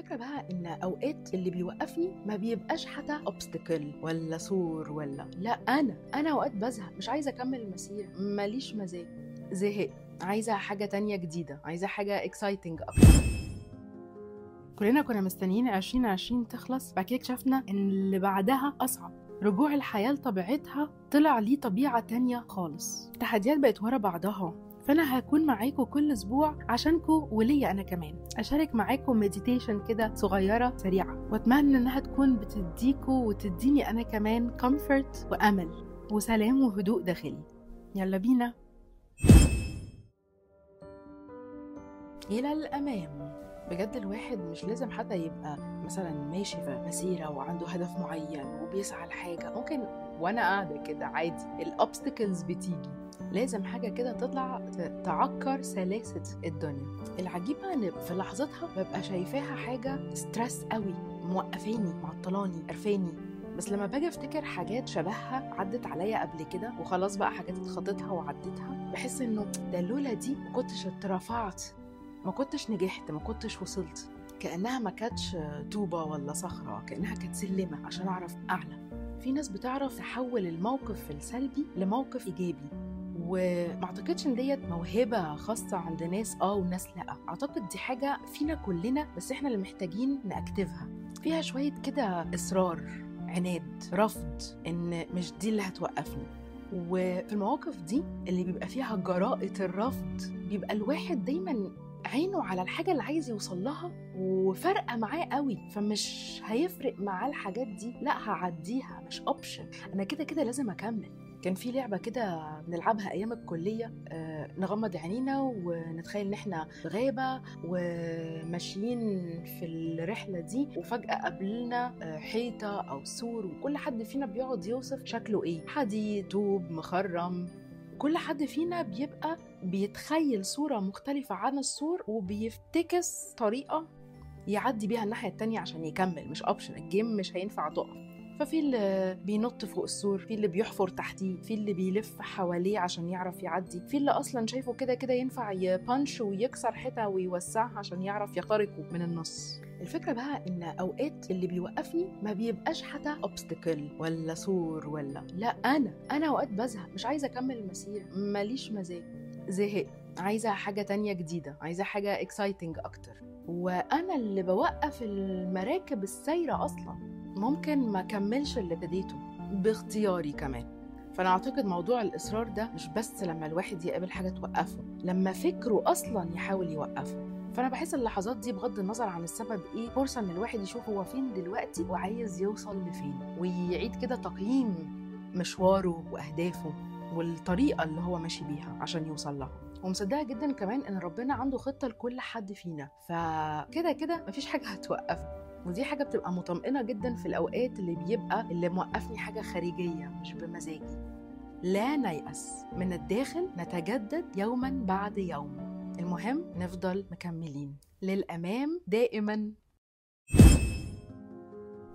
الفكرة بقى إن أوقات اللي بيوقفني ما بيبقاش حتى obstacle ولا سور ولا لأ أنا أنا أوقات بزهق مش عايزة أكمل المسيره ماليش مزاج زهقت عايزة حاجة تانية جديدة عايزة حاجة exciting أكتر. كلنا كنا مستنيين 2020 تخلص بعد كده اكتشفنا إن اللي بعدها أصعب. رجوع الحياة لطبيعتها طلع ليه طبيعة تانية خالص. التحديات بقت ورا بعضها. فأنا هكون معاكم كل أسبوع عشانكم وليا أنا كمان. أشارك معاكم meditation كده صغيرة سريعة. وأتمنى إنها تكون بتديكوا وتديني أنا كمان comfort وأمل وسلام وهدوء داخلي. يلا بينا. إلى الأمام. بجد الواحد مش لازم حتى يبقى مثلا ماشي في مسيرة وعنده هدف معين وبيسعى لحاجة ممكن وأنا قاعدة كده عادي ال obstacles بتيجي. لازم حاجة كده تطلع تعكر سلاسة الدنيا. العجيب بقى إن في لحظتها ببقى شايفاها حاجة stress قوي موقفاني معطلاني قرفاني. بس لما باجي أفتكر حاجات شبهها عدت عليا قبل كده وخلاص بقى حاجات اتخطيتها وعديتها بحس إنه ده لولا دي ما كنتش اترفعت. ما كنتش نجحت ما كنتش وصلت. كأنها ما كانتش طوبة ولا صخرة كأنها كانت سلمة عشان أعرف أعلى. في ناس بتعرف تحول الموقف السلبي لموقف إيجابي وما أعتقدش إن ديت موهبة خاصة عند ناس آه وناس لأ. أعتقد دي حاجة فينا كلنا بس إحنا اللي محتاجين نأكتفها. فيها شوية كده إصرار عناد رفض إن مش دي اللي هتوقفني. وفي المواقف دي اللي بيبقى فيها جراءة الرفض بيبقى الواحد دايما عينه على الحاجة اللي عايز يوصل لها وفارقة معاه قوي فمش هيفرق معاه الحاجات دي. لا هعديها مش اوبشن أنا كده كده لازم أكمل. كان في لعبة كده بنلعبها أيام الكلية آه، نغمض عينينا ونتخيل إن إحنا في غابة وماشيين في الرحلة دي وفجأة قابلنا آه، حيطة أو سور وكل حد فينا بيقعد يوصف شكله إيه. حديد طوب مخرم. كل حد فينا بيبقى بيتخيل صورة مختلفة عن السور وبيفتكس طريقة يعدي بيها الناحية التانية عشان يكمل. مش option ال game مش هينفع تقف. ففي اللي بينط فوق السور في اللي بيحفر تحتيه في اللي بيلف حواليه عشان يعرف يعدي في اللي أصلا شايفه كده كده ينفع ي punch ويكسر حتة ويوسعها عشان يعرف يخترقه من النص. الفكرة بقى إن أوقات اللي بيوقفني ما بيبقاش حتى obstacle ولا سور ولا لا أنا أنا أوقات بزهق مش عايزة أكمل المسيرة ماليش مزاج. زهقت عايزة حاجة تانية جديدة عايزة حاجة اكسايتنج أكتر. وأنا اللي بوقف المراكب السايرة أصلا. ممكن ما كملش اللي ابتديته باختياري كمان. فأنا أعتقد موضوع الإصرار ده مش بس لما الواحد يقابل حاجة توقفه لما فكره أصلا يحاول يوقفه. فأنا بحس اللحظات دي بغض النظر عن السبب إيه فرصة إن الواحد يشوف هو فين دلوقتي وعايز يوصل لفين. ويعيد كده تقييم مشواره وأهدافه والطريقة اللي هو ماشي بيها عشان يوصل لها. ومصدقة جدا كمان إن ربنا عنده خطة لكل حد فينا. فكده كده مفيش حاجة هتوقفنا ودي حاجة بتبقى مطمئنة جدا في الأوقات اللي بيبقى اللي موقفني حاجة خارجية مش بمزاجي. لا نيأس من الداخل نتجدد يوما بعد يوم. المهم نفضل مكملين. للأمام دائما.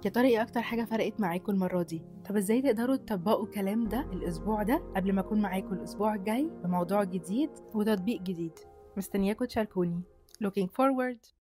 يا ترى إيه أكتر حاجة فرقت معاكم المرة دي؟ طب إزاي تقدروا تطبقوا الكلام ده الأسبوع ده قبل ما أكون معاكم الأسبوع الجاي بموضوع جديد وتطبيق جديد؟ مستنياكم تشاركوني. Looking forward.